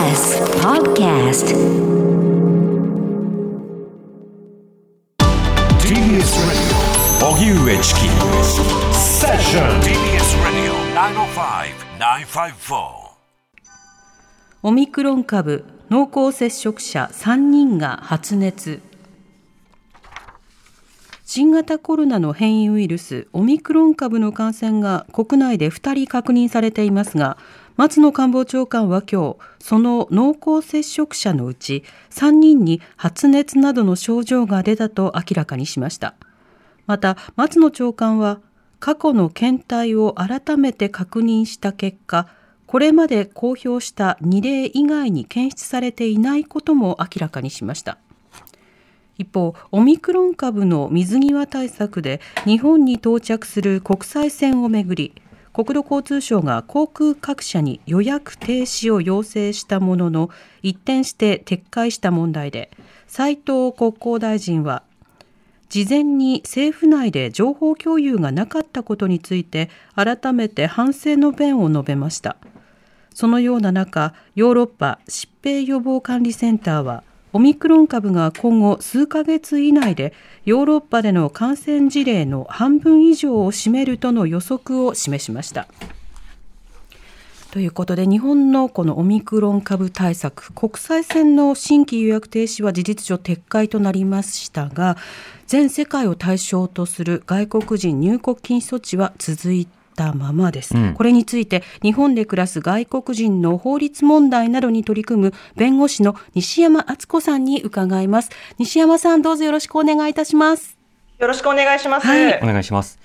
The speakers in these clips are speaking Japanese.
TBS Podcast. TBS Radio. 荻上チキセッション TBS Radio 905-954オミクロン株濃厚接触者3人が発熱。新型コロナの変異ウイルスオミクロン株の感染が国内で2人確認されていますが松野官房長官は今日その濃厚接触者のうち3人に発熱などの症状が出たと明らかにしました。また松野長官は過去の検体を改めて確認した結果これまで公表した2例以外に検出されていないことも明らかにしました。一方オミクロン株の水際対策で日本に到着する国際線をめぐり国土交通省が航空各社に予約停止を要請したものの一転して撤回した問題で斉藤国交大臣は事前に政府内で情報共有がなかったことについて改めて反省の弁を述べました。そのような中ヨーロッパ疾病予防管理センターはオミクロン株が今後数ヶ月以内でヨーロッパでの感染事例の半分以上を占めるとの予測を示しました。ということで日本のこのオミクロン株対策国際線の新規予約停止は事実上撤回となりましたが全世界を対象とする外国人入国禁止措置は続いたままです、うん、これについて日本で暮らす外国人の法律問題などに取り組む弁護士の西山敦子さんに伺います。西山さんどうぞよろしくお願いいたします。よろしくお願いします、はい、お願いします。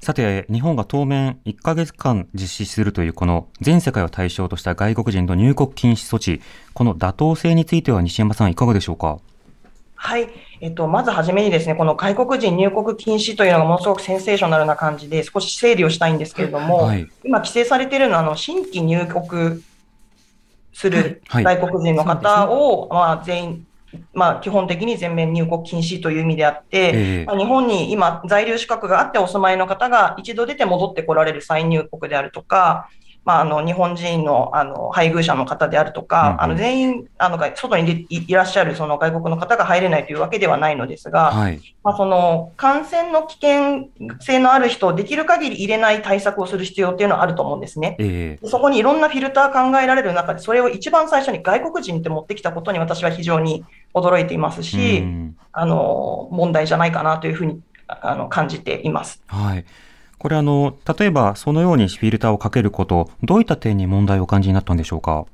さて、日本が当面1ヶ月間実施するというこの全世界を対象とした外国人の入国禁止措置、この妥当性については西山さんいかがでしょうか？はい。えっと、まずはじめにですね、この外国人入国禁止というのがものすごくセンセーショナルな感じで、少し整理をしたいんですけれども、はい、今規制されているのは、あの、新規入国する外国人の方を、はいはいね、まあ、全員まあ、基本的に全面入国禁止という意味であって、えー、まあ、日本に今、在留資格があってお住まいの方が一度出て戻ってこられる再入国であるとか、まあ、あの日本人のあの配偶者の方であるとか、うん、あの全員あの外にいらっしゃるその外国の方が入れないというわけではないのですが、はい、まあ、その感染の危険性のある人をできる限り入れない対策をする必要っていうのはあると思うんですね。えー、そこにいろんなフィルター考えられる中で、それを一番最初に外国人って持ってきたことに私は非常に驚いていますし、うん、あの問題じゃないかなというふうにあの感じています。はいこれあの、例えばそのようにフィルターをかけること、どういった点に問題をお感じになったんでしょうか？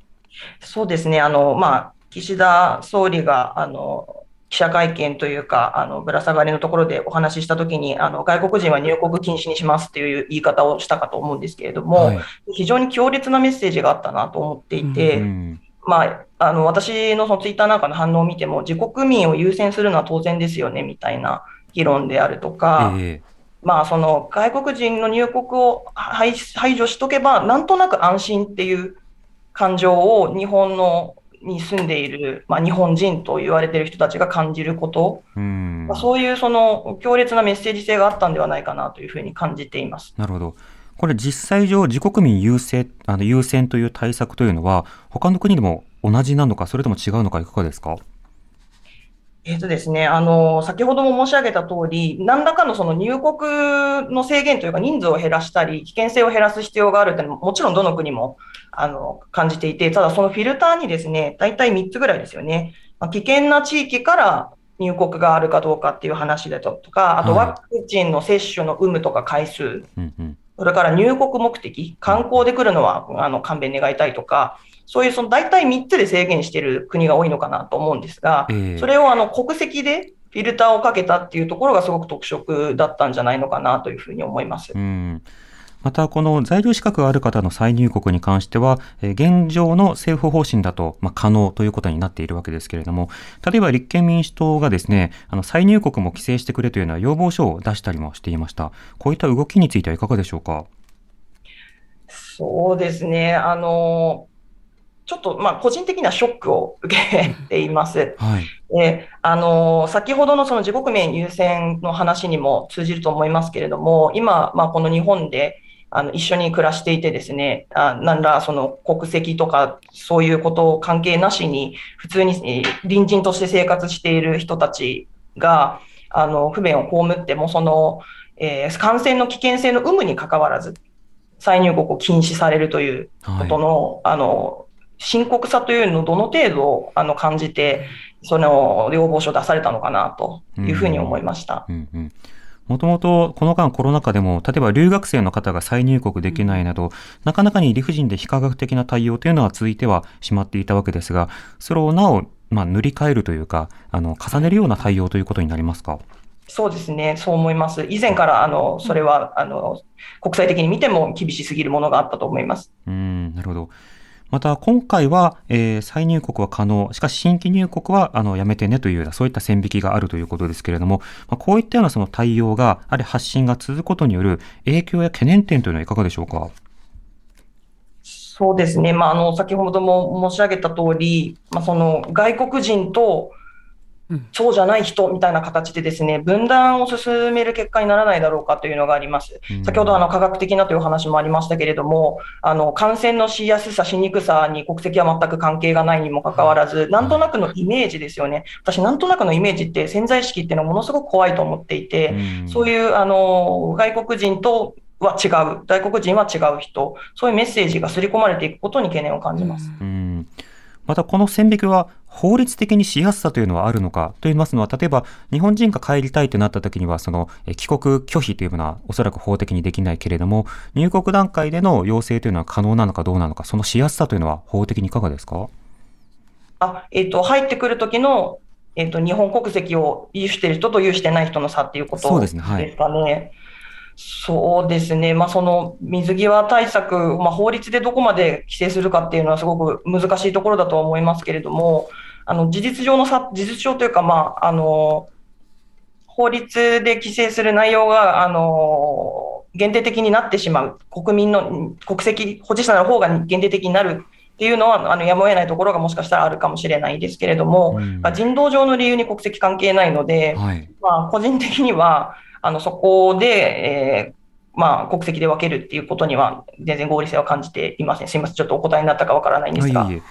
そうですね。あの、まあ、岸田総理が、あの、記者会見というか、あの、ぶら下がりのところでお話ししたときに、あの、外国人は入国禁止にしますっていう言い方をしたかと思うんですけれども、はい、非常に強烈なメッセージがあったなと思っていて、うんうんまあ、あの、私のそのツイッターなんかの反応を見ても、自国民を優先するのは当然ですよね、みたいな議論であるとか、えーまあ、その外国人の入国を排除しとけば、なんとなく安心っていう感情を日本のに住んでいる、まあ、日本人と言われている人たちが感じること、うんまあ、そういうその強烈なメッセージ性があったんではないかなというふうに感じていますなるほど。これ実際上、自国民優先あの優先という対策というのは、他の国でも同じなのか、それとも違うのか、いかがですか？えっ、とですね、あの、先ほども申し上げた通り、何らかのその入国の制限というか人数を減らしたり、危険性を減らす必要があるというのも、もちろんどの国も、あの、感じていて、ただそのフィルターにですね、大体3つぐらいですよね。まあ、危険な地域から入国があるかどうかっていう話だとか、あとワクチンの接種の有無とか回数、それから入国目的、観光で来るのは、あの、勘弁願いたいとか、そういうその大体3つで制限している国が多いのかなと思うんですが、えー、それをあの国籍でフィルターをかけたっていうところがすごく特色だったんじゃないのかなというふうに思います。うんまた、この在留資格がある方の再入国に関しては、現状の政府方針だと、まあ、可能ということになっているわけですけれども、例えば立憲民主党がですね、あの再入国も規制してくれというような要望書を出したりもしていました。こういった動きについてはいかがでしょうか？そうですね。あの、ちょっと、まあ、個人的にはショックを受けています。はい、であの先ほどのその自国民優先の話にも通じると思いますけれども、今、まあ、この日本で、あの一緒に暮らしていてですね、あなんらその国籍とかそういうことを関係なしに、普通に隣人として生活している人たちが、あの不便を被っても、その、えー、感染の危険性の有無にかかわらず、再入国を禁止されるということの、はい、あの深刻さというのをどの程度あの感じて、その要望書を出されたのかなというふうに思いました。うんうんもともとこの間コロナ禍でも、例えば留学生の方が再入国できないなど、なかなかに理不尽で非科学的な対応というのは続いてはしまっていたわけですが、それをなお、まあ、塗り替えるというか、あの、重ねるような対応ということになりますか？そうですね、そう思います。以前からあのそれはあの国際的に見ても厳しすぎるものがあったと思います。うんなるほど。また今回は、えー、再入国は可能、しかし新規入国はあのやめてねというようなそういった線引きがあるということですけれども、まあ、こういったようなその対応が、あるいは発信が続くことによる影響や懸念点というのはいかがでしょうか？そうですね、まあ、あの先ほども申し上げた通り、まあ、その外国人とそうじゃない人みたいな形でですね、分断を進める結果にならないだろうかというのがあります。先ほどあの科学的なという話もありましたけれども、あの感染のしやすさ、しにくさに国籍は全く関係がないにもかかわらず、なんとなくのイメージですよね。私、なんとなくのイメージって潜在意識っていうのはものすごく怖いと思っていて、そういうあの外国人とは違う、外国人は違う人、そういうメッセージが刷り込まれていくことに懸念を感じます。うんまたこの線引きは法律的にしやすさというのはあるのかと言いますのは、例えば日本人が帰りたいとなった時には、その帰国拒否というのはおそらく法的にできないけれども、入国段階での要請というのは可能なのかどうなのか、そのしやすさというのは法的にいかがですか？あ、えっ、ー、と、入ってくる時の、えっ、ー、と、日本国籍を有している人と有してない人の差っていうことですかね。そうですね。はいそうですね、まあ、その水際対策、まあ、法律でどこまで規制するかっていうのはすごく難しいところだとは思いますけれども、あの事実上のさ、事実上というか、まあ、あの法律で規制する内容が、あの限定的になってしまう、国民の国籍保持者の方が限定的になるっていうのは、あのやむを得ないところがもしかしたらあるかもしれないですけれども、うん、人道上の理由に国籍関係ないので、はい、まあ、個人的には、あの、そこで、えー、まあ、国籍で分けるっていうことには、全然合理性は感じていません。すみません。ちょっとお答えになったかわからないんですが。いい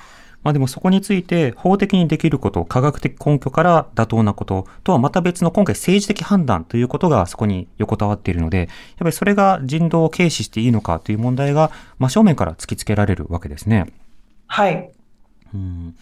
まあでもそこについて法的にできること、科学的根拠から妥当なこととはまた別の今回政治的判断ということがそこに横たわっているので、やっぱりそれが人道を軽視していいのかという問題が真正面から突きつけられるわけですね。はい。うん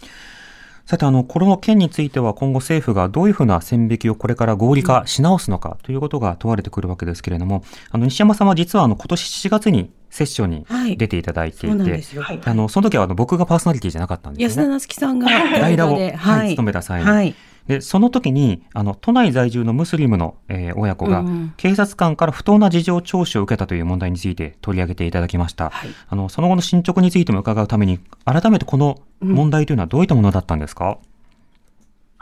さて、あの、この件については今後政府がどういうふうな線引きをこれから合理化し直すのかということが問われてくるわけですけれども、あの、西山さんは実はあの、今年7月にセッションに出ていただいていて、はい、あの、その時はあの、僕がパーソナリティじゃなかったんですね。安田なつきさんが代打を、はい、務めた際に、はいで、その時に、あの、都内在住のムスリムの、えー、親子が、警察官から不当な事情聴取を受けたという問題について取り上げていただきました。はい、あの、その後の進捗についても伺うために、改めてこの問題というのはどういったものだったんですか、うん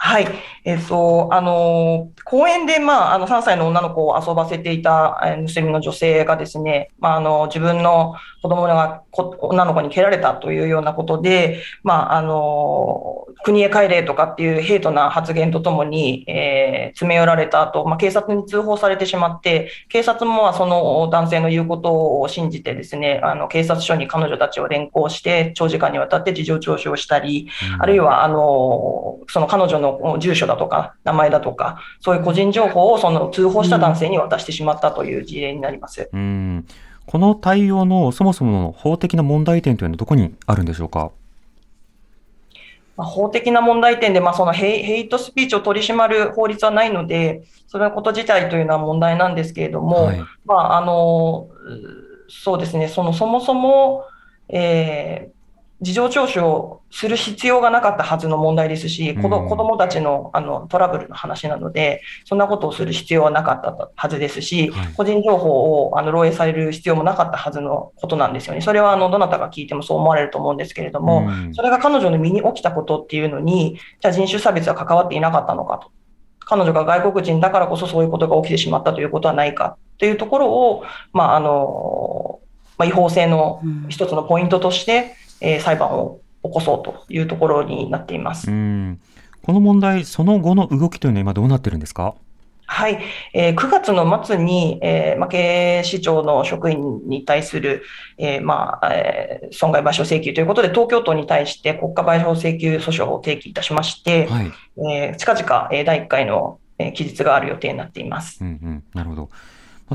はい。えっ、と、あの、公園で、まあ、あの、3歳の女の子を遊ばせていた、えムスリムの女性がですね、まあ、あの、自分の子供が女の子に蹴られたというようなことで、まあ、あの、国へ帰れとかっていうヘイトな発言とともに、えー、詰め寄られた後、まあ、警察に通報されてしまって、警察もその男性の言うことを信じてですね、あの、警察署に彼女たちを連行して、長時間にわたって事情聴取をしたり、うん、あるいは、あの、その彼女の住所だとか、名前だとか、そういう個人情報をその通報した男性に渡してしまったという事例になります。うん、この対応のそもそもの法的な問題点というのはどこにあるんでしょうか？まあ、法的な問題点で、まあ、そのヘイヘイトスピーチを取り締まる法律はないので、それのこと自体というのは問題なんですけれども、はい、まあ、あの、そうですね、そのそもそも、えー、事情聴取をする必要がなかったはずの問題ですし、子供たちのあのトラブルの話なので、そんなことをする必要はなかったはずですし、はい、個人情報をあの漏洩される必要もなかったはずのことなんですよね。それはあのどなたが聞いてもそう思われると思うんですけれども、それが彼女の身に起きたことっていうのに、じゃあ人種差別は関わっていなかったのかと。彼女が外国人だからこそそういうことが起きてしまったということはないかというところを、まああのまあ、違法性の一つのポイントとして、えー、裁判を起こそうというところになっています。この問題、その後の動きというのは今どうなってるんですか？はい、えー、9月の末に、えー、まあ、経営市長の職員に対する、えー、まあ、えー、損害賠償請求ということで、東京都に対して国家賠償請求訴訟を提起いたしまして、はい、えー、近々、えー、第1回の、えー、期日がある予定になっています。うんうん、なるほど。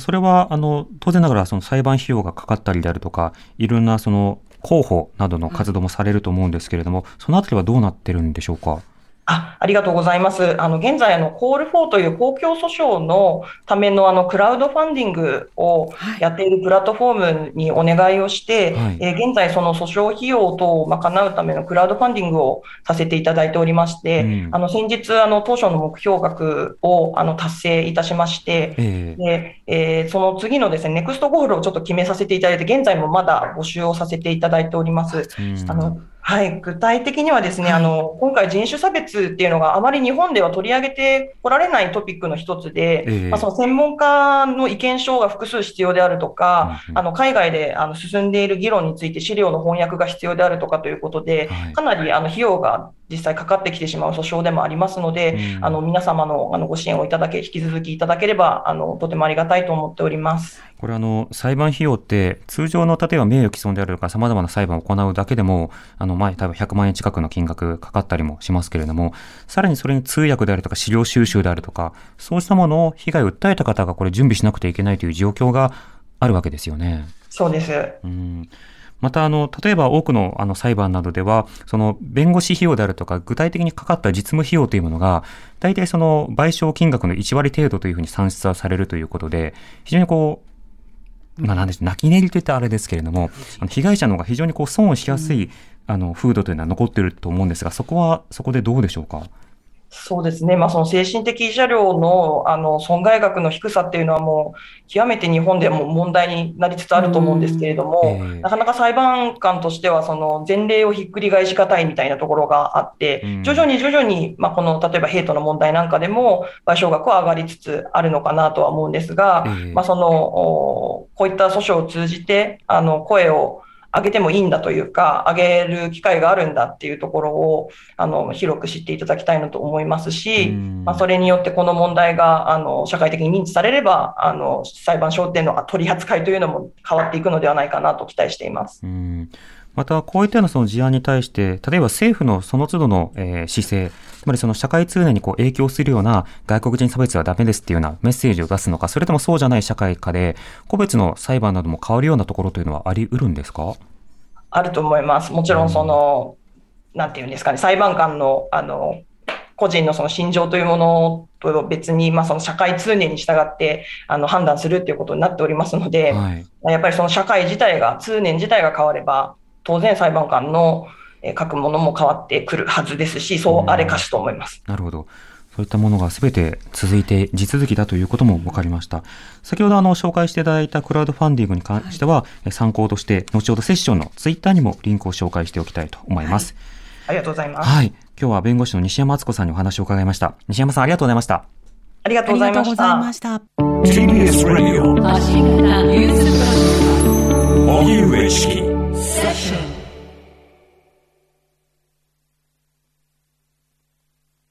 それは、あの、当然ながら、その裁判費用がかかったりであるとか、いろんな、その、広報などの活動もされると思うんですけれども、そのあたりはどうなってるんでしょうか？あありがとうございます。あの現在あの、コール4という公共訴訟のためのあのクラウドファンディングをやっているプラットフォームにお願いをして、はい、えー、現在、その訴訟費用等を賄うためのクラウドファンディングをさせていただいておりまして、うん、あの先日あの、当初の目標額をあの達成いたしまして、えー、でえー、その次のですねネクストゴールをちょっと決めさせていただいて、現在もまだ募集をさせていただいております。うん、あのはい、具体的にはですね、はい、あの今回、人種差別っていうのがあまり日本では取り上げてこられないトピックの一つで、えー、まあ、その専門家の意見書が複数必要であるとか、うん、あの海外であの進んでいる議論について資料の翻訳が必要であるとかということで、はい、かなりあの費用が実際かかってきてしまう訴訟でもありますので、うん、あの皆様のあのご支援をいただけ、引き続きいただければ、あのとてもありがたいと思っております。これあの、裁判費用って、通常の例えば名誉毀損であるとか、さまざまな裁判を行うだけでも、あの、前、多分100万円近くの金額かかったりもしますけれども、さらにそれに通訳であるとか、資料収集であるとか、そうしたものを被害を訴えた方がこれ準備しなくてはいけないという状況があるわけですよね。そうです。うんまた、あの、例えば多くのあの裁判などでは、その弁護士費用であるとか、具体的にかかった実務費用というものが、大体その賠償金額の1割程度というふうに算出はされるということで、非常にこう、まあ、なんで泣き寝入りといったらあれですけれども、あの被害者の方が非常にこう損をしやすい、あの風土というのは残っていると思うんですが、そこは、そこでどうでしょうか？そうですね、まあ、その精神的慰謝料のあの損害額の低さっていうのは、もう極めて日本でも問題になりつつあると思うんですけれども、えー、なかなか裁判官としては、その前例をひっくり返しがたいみたいなところがあって、徐々に徐々に、まあ、この例えばヘイトの問題なんかでも、賠償額は上がりつつあるのかなとは思うんですが、えー、まあ、そのこういった訴訟を通じて、あの声を上げてもいいんだというか、上げる機会があるんだっていうところを、あの、広く知っていただきたいなと思いますし、まあ、それによってこの問題が、あの、社会的に認知されれば、あの、裁判所での取り扱いというのも変わっていくのではないかなと期待しています。うんまた、こういったようなその事案に対して、例えば政府のその都度の、えー、姿勢、つまりその社会通念にこう影響するような外国人差別はダメですっていうようなメッセージを出すのか、それともそうじゃない社会かで、個別の裁判なども変わるようなところというのはあり得るんですか？あると思います。もちろんその、うん、なんていうんですかね、裁判官の、あの、個人のその心情というものと別に、まあ、その社会通念に従ってあの判断するっていうことになっておりますので、はい、やっぱりその社会自体が、通念自体が変われば、当然裁判官の書くものも変わってくるはずですし、そうあれかしと思います。なるほど。そういったものがすべて続いて、地続きだということも分かりました。先ほどあの紹介していただいたクラウドファンディングに関しては、はい、参考として、後ほどセッションのツイッターにもリンクを紹介しておきたいと思います。はい、ありがとうございます。はい。今日は弁護士の西山敦子さんにお話を伺いました。西山さん、ありがとうございました。ありがとうございました。した TBS ラジオ、荻上チ。